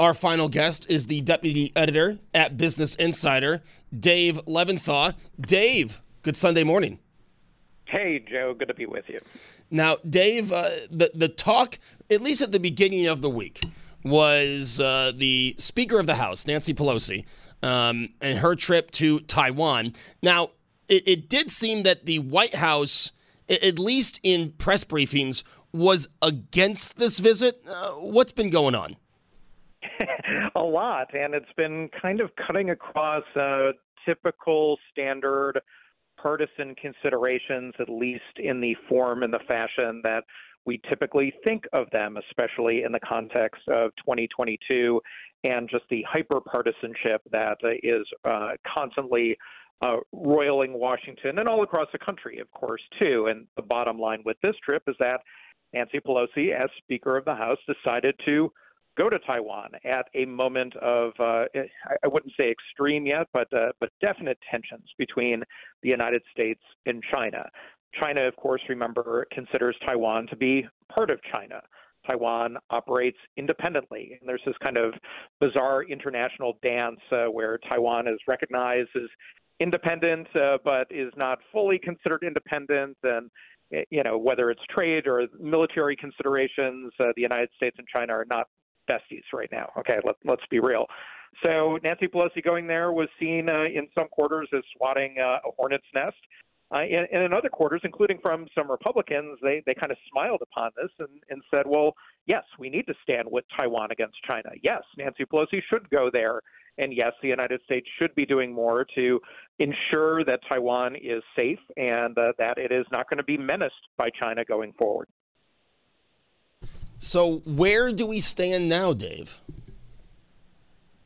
Our final guest is the deputy editor at Business Insider, Dave Levinthal. Dave, good Sunday morning. Hey, Joe, good to be with you. Now, Dave, uh, the the talk, at least at the beginning of the week, was uh, the Speaker of the House, Nancy Pelosi, um, and her trip to Taiwan. Now, it, it did seem that the White House, at least in press briefings, was against this visit. Uh, what's been going on? a lot, and it's been kind of cutting across uh, typical standard partisan considerations, at least in the form and the fashion that we typically think of them, especially in the context of 2022 and just the hyper partisanship that uh, uh, constantly uh, roiling Washington and all across the country, of course, too. And the bottom line with this trip is that Nancy Pelosi, as Speaker of the House, decided to go to Taiwan at a moment of uh, I wouldn't say extreme yet, but uh, but definite tensions between the United States and China. China, of course, remember considers Taiwan to be part of China. Taiwan operates independently, and there's this kind of bizarre international dance uh, where Taiwan is recognized as independent, uh, but is not fully considered independent, and you know whether it's trade or military considerations, uh, the United States and China are not besties right now. Okay, let, let's be real. So Nancy Pelosi going there was seen uh, in some quarters as swatting uh, a hornet's nest. Uh, and, and in other quarters, including from some Republicans, they, they kind of smiled upon this and, and said, well, yes, we need to stand with Taiwan against China. Yes, Nancy Pelosi should go there. And yes, the United States should be doing more to ensure that Taiwan is safe and uh, that it is not going to be menaced by China going forward. So, where do we stand now, Dave?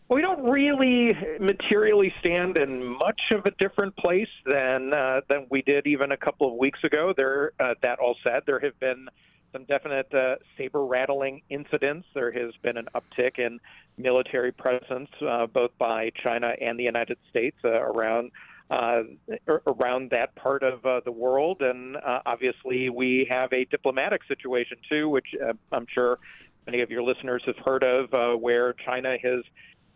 Well, we don't really materially stand in much of a different place than uh, than we did even a couple of weeks ago. There, uh, that all said, there have been some definite uh, saber rattling incidents. There has been an uptick in military presence, uh, both by China and the United States, uh, around uh, around that part of uh, the world. And uh, obviously, we have a diplomatic situation too, which uh, I'm sure many of your listeners have heard of, uh, where China has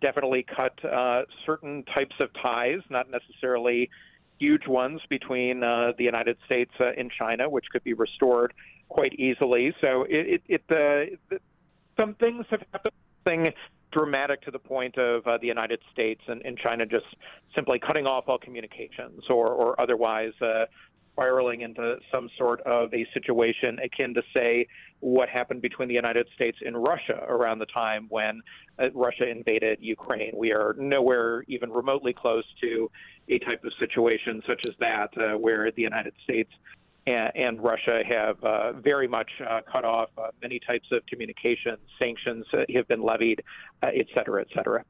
definitely cut uh, certain types of ties, not necessarily huge ones between uh, the United States uh, and China, which could be restored quite easily. So it, it, it uh, some things have happened dramatic to the point of uh, the United States and, and, China just simply cutting off all communications or, or otherwise uh, spiraling into some sort of a situation akin to, say, what happened between the United States and Russia around the time when uh, Russia invaded Ukraine. We are nowhere even remotely close to a type of situation such as that, uh, where the United States and, and Russia have uh, very much uh, cut off uh, many types of communication. Sanctions uh, have been levied, uh, et cetera, et cetera.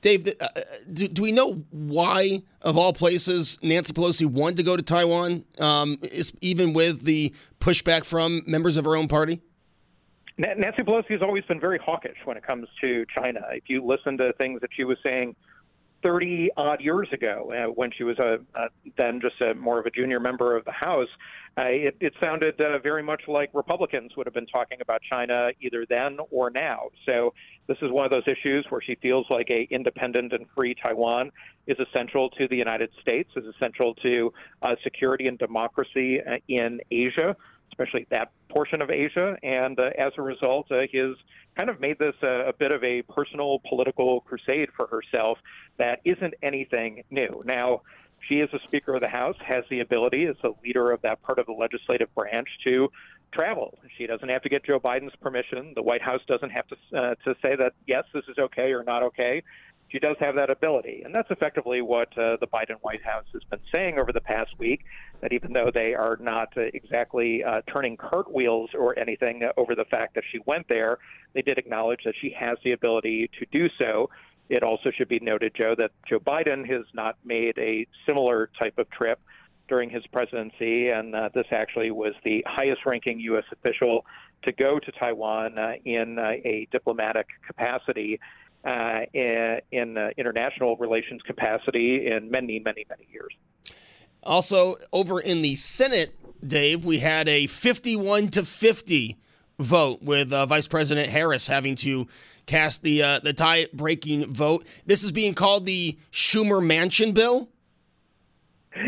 Dave, uh, do, do, we know why, of all places, Nancy Pelosi wanted to go to Taiwan, um, even with the pushback from members of her own party? Nancy Pelosi has always been very hawkish when it comes to China. If you listen to things that she was saying 30 odd years ago uh, when she was a, uh, then just a more of a junior member of the House. Uh, it, it sounded uh, very much like Republicans would have been talking about China either then or now. So this is one of those issues where she feels like a independent and free Taiwan is essential to the United States, is essential to uh, security and democracy uh, in Asia. Especially that portion of Asia. And uh, as a result, uh, his kind of made this a, a bit of a personal political crusade for herself that isn't anything new. Now, she is a Speaker of the House, has the ability as a leader of that part of the legislative branch to travel. She doesn't have to get Joe Biden's permission. The White House doesn't have to uh, to say that yes, this is okay or not okay. She does have that ability, and that's effectively what uh, the Biden White House has been saying over the past week. That even though they are not uh, exactly uh, turning cartwheels or anything over the fact that she went there, they did acknowledge that she has the ability to do so. It also should be noted, Joe, that Joe Biden has not made a similar type of trip during his presidency, and uh, this actually was the highest ranking U.S. official to go to Taiwan uh, in uh, a diplomatic capacity, uh, in, in uh, international relations capacity in many, many, many years. Also, over in the Senate, Dave, we had a 51 to 50 vote with uh, Vice President Harris having to cast the uh, the tie breaking vote. This is being called the Schumer Manchin bill.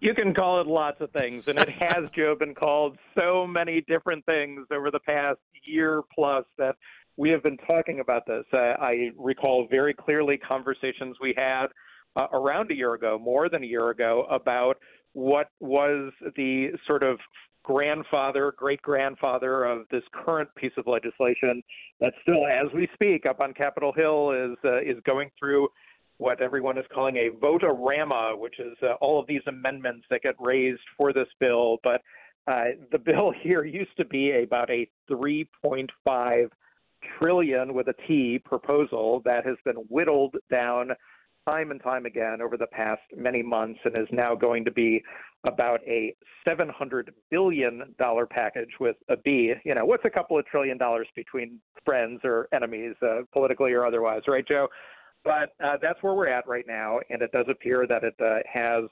You can call it lots of things, and it has, Joe, been called so many different things over the past year plus that we have been talking about this. Uh, I recall very clearly conversations we had uh, around a year ago, more than a year ago, about what was the sort of grandfather, great grandfather of this current piece of legislation that still, as we speak, up on Capitol Hill is uh, is going through what everyone is calling a vote-a-rama, which is uh, all of these amendments that get raised for this bill. But uh, the bill here used to be about a 3.5 trillion with a T proposal that has been whittled down time and time again over the past many months and is now going to be about a $700 billion package with a B. You know, what's a couple of trillion dollars between friends or enemies, uh, politically or otherwise, right, Joe? But uh, that's where we're at right now, and it does appear that it uh, has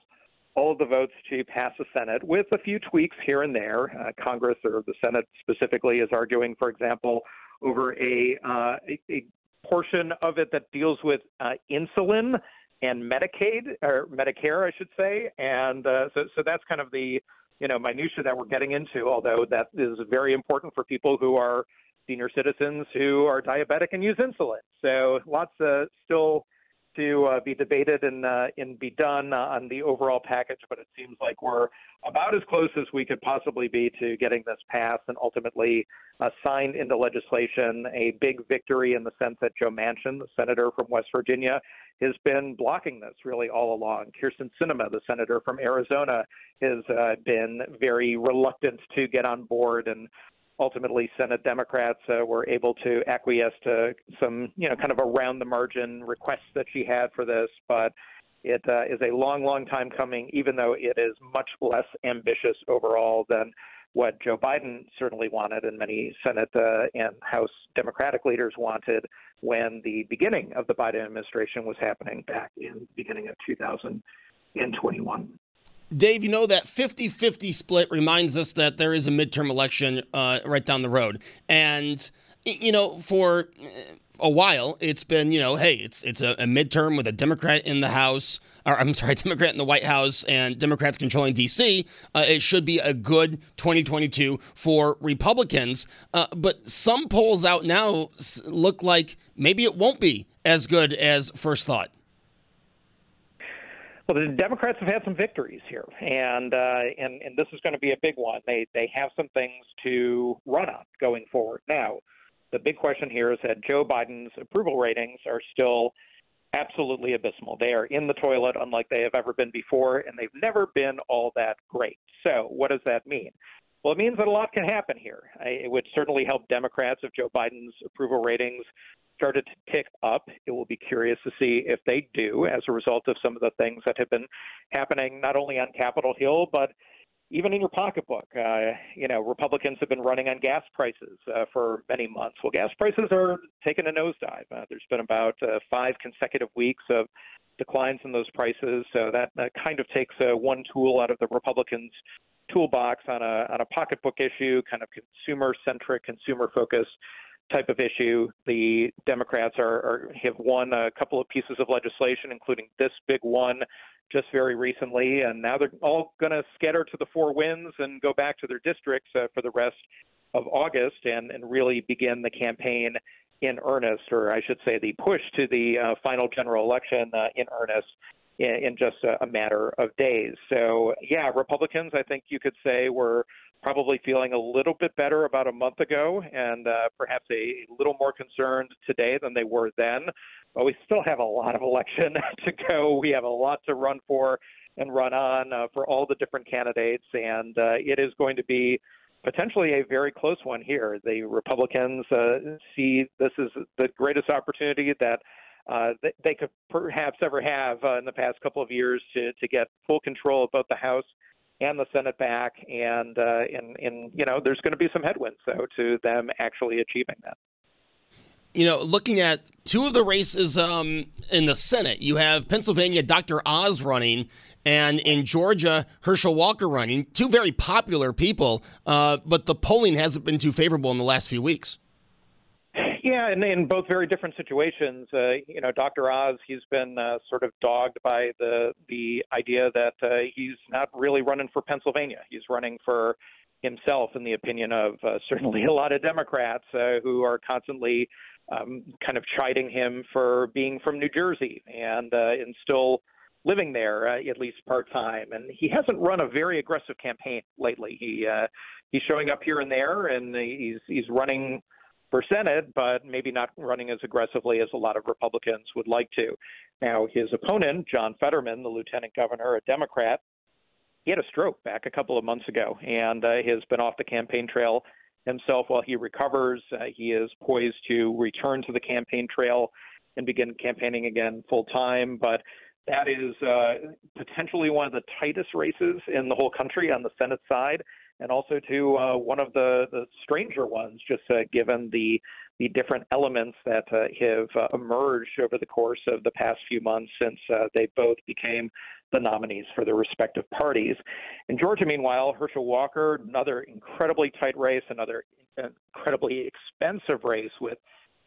all the votes to pass the Senate with a few tweaks here and there. Uh, Congress or the Senate specifically is arguing, for example, over a, uh, a, portion of it that deals with uh, insulin and Medicaid or Medicare, I should say, and uh, so so that's kind of the you know minutia that we're getting into. Although that is very important for people who are senior citizens who are diabetic and use insulin. So lots uh, still to uh, be debated and uh, and be done uh, on the overall package, but it seems like we're about as close as we could possibly be to getting this passed and ultimately uh, signed into legislation. A big victory in the sense that Joe Manchin, the senator from West Virginia, has been blocking this really all along. Kyrsten Sinema, the senator from Arizona, has uh, been very reluctant to get on board and ultimately Senate Democrats uh, were able to acquiesce to some, you know, kind of around the margin requests that she had for this. But it uh, is a long, long time coming, even though it is much less ambitious overall than what Joe Biden certainly wanted and many Senate uh, and House Democratic leaders wanted when the beginning of the Biden administration was happening back in the beginning of 2021. Dave, you know that 50 50 split reminds us that there is a midterm election uh, right down the road. And, you know, for a while, it's been, you know, hey, it's it's a, a midterm with a Democrat in the House, or I'm sorry, Democrat in the White House and Democrats controlling D.C. Uh, it should be a good 2022 for Republicans. Uh, but some polls out now look like maybe it won't be as good as first thought. Well, the Democrats have had some victories here, and uh, and and this is going to be a big one. They they have some things to run on going forward. Now, the big question here is that Joe Biden's approval ratings are still absolutely abysmal. They are in the toilet, unlike they have ever been before, and they've never been all that great. So, what does that mean? Well, it means that a lot can happen here. It would certainly help Democrats if Joe Biden's approval ratings started to tick up. It will be curious to see if they do as a result of some of the things that have been happening not only on Capitol Hill, but even in your pocketbook. Uh, you know, Republicans have been running on gas prices uh, for many months. Well, gas prices are taking a nosedive. Uh, there's been about uh, five consecutive weeks of declines in those prices. So that, that kind of takes uh, one tool out of the Republicans' toolbox on a on a pocketbook issue, kind of consumer centric, consumer focused type of issue. The Democrats are, are have won a couple of pieces of legislation, including this big one just very recently, and now they're all going to scatter to the four winds and go back to their districts uh, for the rest of August and, and really begin the campaign in earnest, or I should say, the push to the uh, final general election uh, in earnest in, just a, matter of days. So, yeah, Republicans, I think you could say, were probably feeling a little bit better about a month ago and uh, perhaps a little more concerned today than they were then. But we still have a lot of election to go. We have a lot to run for and run on uh, for all the different candidates, and uh, it is going to be potentially a very close one here. The Republicans uh, see this as the greatest opportunity that uh, they, they could perhaps ever have uh, in the past couple of years to to get full control of both the House and the Senate back, and uh, and and you know there's going to be some headwinds though to them actually achieving that. You know, looking at two of the races um, in the Senate, you have Pennsylvania Dr. Oz running, and in Georgia, Herschel Walker running. Two very popular people, uh, but the polling hasn't been too favorable in the last few weeks. Yeah, and in both very different situations. Uh, you know, Dr. Oz, he's been uh, sort of dogged by the the idea that uh, he's not really running for Pennsylvania. He's running for himself, in the opinion of uh, certainly a lot of Democrats uh, who are constantly um, kind of chiding him for being from New Jersey and uh, and still living there uh, at least part time. And he hasn't run a very aggressive campaign lately. He uh, he's showing up here and there, and he's he's running for Senate, but maybe not running as aggressively as a lot of Republicans would like to. Now, his opponent, John Fetterman, the lieutenant governor, a Democrat, he had a stroke back a couple of months ago and uh, has been off the campaign trail himself while he recovers. Uh, he is poised to return to the campaign trail and begin campaigning again full time. But that is uh, potentially one of the tightest races in the whole country on the Senate side and also to uh, one of the, the stranger ones, just uh, given the the different elements that uh, have uh, emerged over the course of the past few months since uh, they both became the nominees for their respective parties. In Georgia, meanwhile, Herschel Walker, another incredibly tight race, another incredibly expensive race with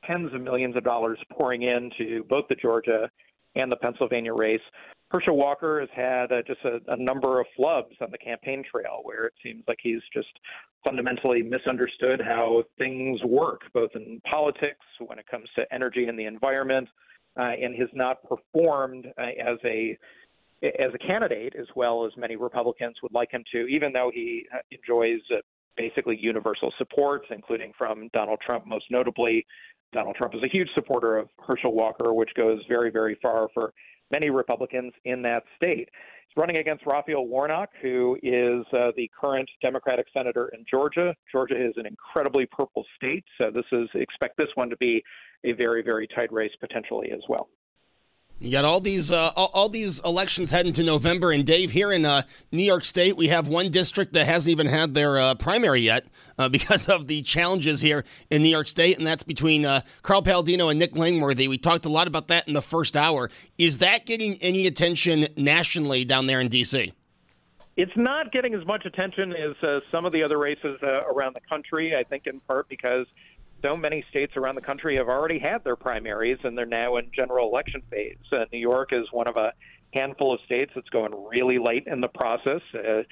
tens of millions of dollars pouring into both the Georgia and the Pennsylvania race. Herschel Walker has had uh, just a, a number of flubs on the campaign trail where it seems like he's just fundamentally misunderstood how things work, both in politics, when it comes to energy and the environment, uh, and has not performed uh, as a as a candidate as well as many Republicans would like him to, even though he uh, enjoys uh, basically universal support, including from Donald Trump, most notably. Donald Trump is a huge supporter of Herschel Walker, which goes very, very far for many Republicans in that state. He's running against Raphael Warnock, who is uh, the current Democratic senator in Georgia. Georgia is an incredibly purple state, so this is expect this one to be a very, very tight race potentially as well. You got all these uh, all, these elections heading to November, and Dave, here in uh, New York State, we have one district that hasn't even had their uh, primary yet uh, because of the challenges here in New York State, and that's between uh, Carl Paladino and Nick Langworthy. We talked a lot about that in the first hour. Is that getting any attention nationally down there in D.C.? It's not getting as much attention as uh, some of the other races around the country. I think in part because so many states around the country have already had their primaries and they're now in general election phase. Uh, New York is one of a handful of states that's going really late in the process. Uh,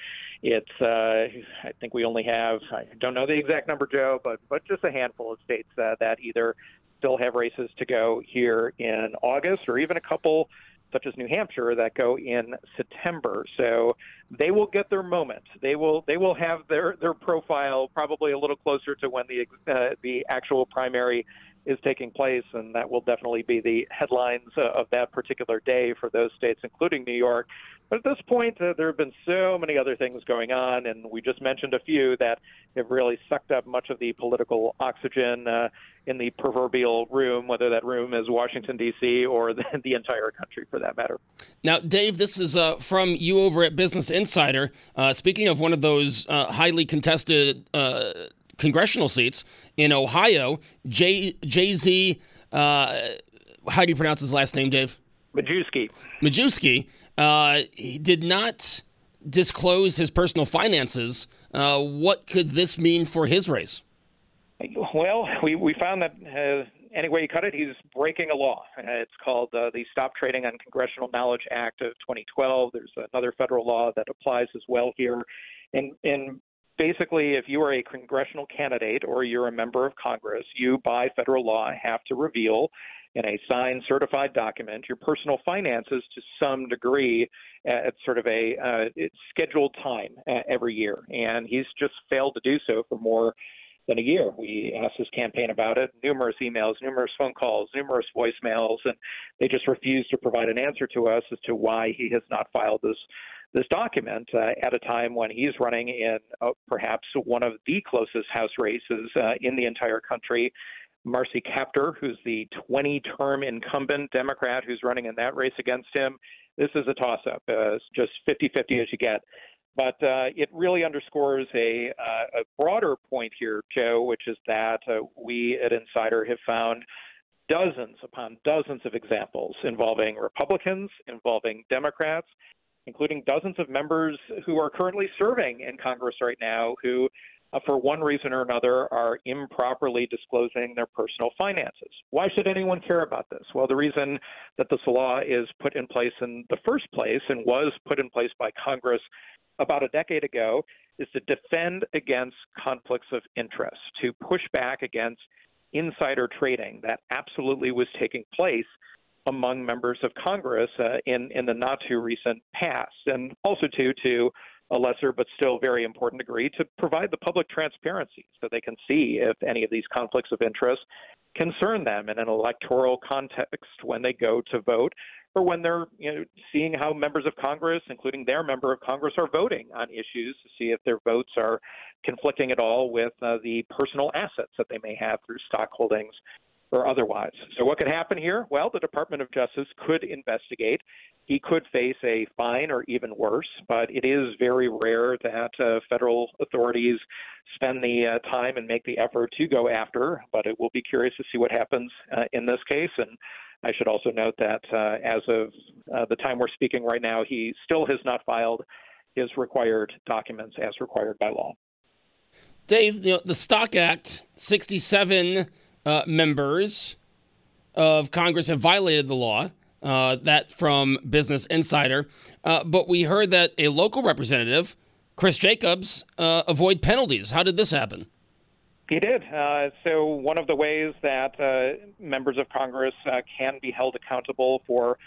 it's uh, I think we only have I don't know the exact number, Joe, but but just a handful of states uh, that either still have races to go here in August or even a couple such as New Hampshire that go in September. So they will get their moment. They will they will have their their profile probably a little closer to when the uh, the actual primary is taking place, and that will definitely be the headlines uh, of that particular day for those states, including New York. But at this point, uh, there have been so many other things going on, and we just mentioned a few that have really sucked up much of the political oxygen uh, in the proverbial room, whether that room is Washington, D.C., or the, the entire country for that matter. Now, Dave, this is uh, from you over at Business Insider. Uh, speaking of one of those uh, highly contested uh, congressional seats in Ohio, Jay Z, how do you pronounce his last name, Dave? Majewski. Majewski. he did not disclose his personal finances. what could this mean for his race? Well, we, we found that uh, any way you cut it, he's breaking a law. Uh, it's called uh, the Stop Trading on Congressional Knowledge Act of 2012. There's another federal law that applies as well here. And, and basically, if you are a congressional candidate or you're a member of Congress, you, by federal law, have to reveal in a signed certified document your personal finances to some degree at sort of a uh, scheduled time uh, every year. And he's just failed to do so for more than a year. We asked his campaign about it, numerous emails, numerous phone calls, numerous voicemails, and they just refused to provide an answer to us as to why he has not filed this this document uh, at a time when he's running in uh, perhaps one of the closest House races uh, in the entire country. Marcy Kaptur, who's the 20 term incumbent Democrat who's running in that race against him. This is a toss up, uh, just 50 50 as you get. But uh, it really underscores a, uh, a, broader point here, Joe, which is that uh, we at Insider have found dozens upon dozens of examples involving Republicans, involving Democrats, including dozens of members who are currently serving in Congress right now who, uh, for one reason or another, are improperly disclosing their personal finances. Why should anyone care about this? Well, the reason that this law is put in place in the first place and was put in place by Congress about a decade ago is to defend against conflicts of interest, to push back against insider trading that absolutely was taking place among members of Congress uh, in in the not too recent past, and also to to a lesser but still very important degree to provide the public transparency so they can see if any of these conflicts of interest concern them in an electoral context when they go to vote or when they're you know, seeing how members of Congress, including their member of Congress, are voting on issues to see if their votes are conflicting at all with uh, the personal assets that they may have through stock holdings or otherwise. So, what could happen here? Well, the Department of Justice could investigate. He could face a fine or even worse, but it is very rare that uh, federal authorities spend the uh, time and make the effort to go after. But it will be curious to see what happens uh, in this case. And I should also note that uh, as of uh, the time we're speaking right now, he still has not filed his required documents as required by law. Dave, the Stock Act, 67 uh, members of Congress have violated the law. Uh, that from Business Insider. Uh, but we heard that a local representative, Chris Jacobs, uh, avoid penalties. How did this happen? He did. Uh, so, one of the ways that uh, members of Congress uh, can be held accountable for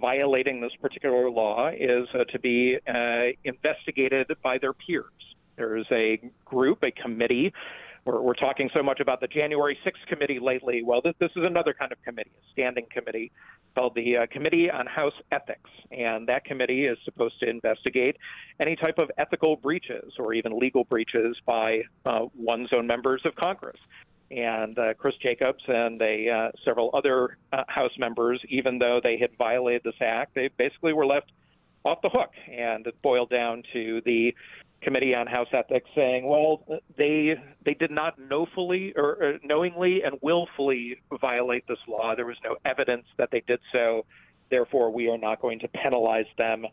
violating this particular law is uh, to be uh, investigated by their peers. There's a group, a committee we're, we're talking so much about the January 6th committee lately. Well, this, this is another kind of committee, a standing committee called the uh, Committee on House Ethics. And that committee is supposed to investigate any type of ethical breaches or even legal breaches by uh, one's own members of Congress. And uh, Chris Jacobs and a, uh, several other uh, House members, even though they had violated this act, they basically were left off the hook. And it boiled down to the Committee on House Ethics saying, well, they they did not knowfully or, or knowingly and willfully violate this law. There was no evidence that they did so. Therefore, we are not going to penalize them,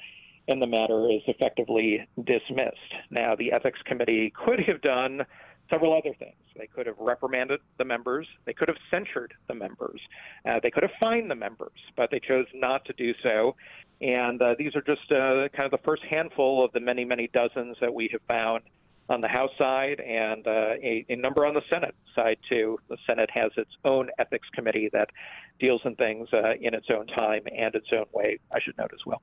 and the matter is effectively dismissed. Now, the Ethics Committee could have done several other things. They could have reprimanded the members. They could have censured the members. Uh, they could have fined the members, but they chose not to do so. And uh, these are just uh, kind of the first handful of the many, many dozens that we have found on the House side and uh, a, a, number on the Senate side, too. The Senate has its own ethics committee that deals in things uh, in its own time and its own way, I should note as well.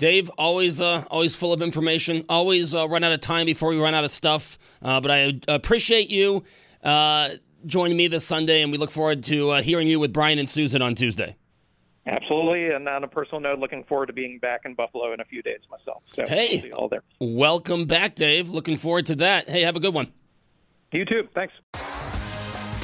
Dave, always, uh, always full of information. Always uh, run out of time before we run out of stuff. but I appreciate you joining me this Sunday, and we look forward to hearing you with Brian and Susan on Tuesday. Absolutely, and on a personal note, looking forward to being back in Buffalo in a few days myself. So hey, all there. Welcome back, Dave. Looking forward to that. Hey, have a good one. You too. Thanks.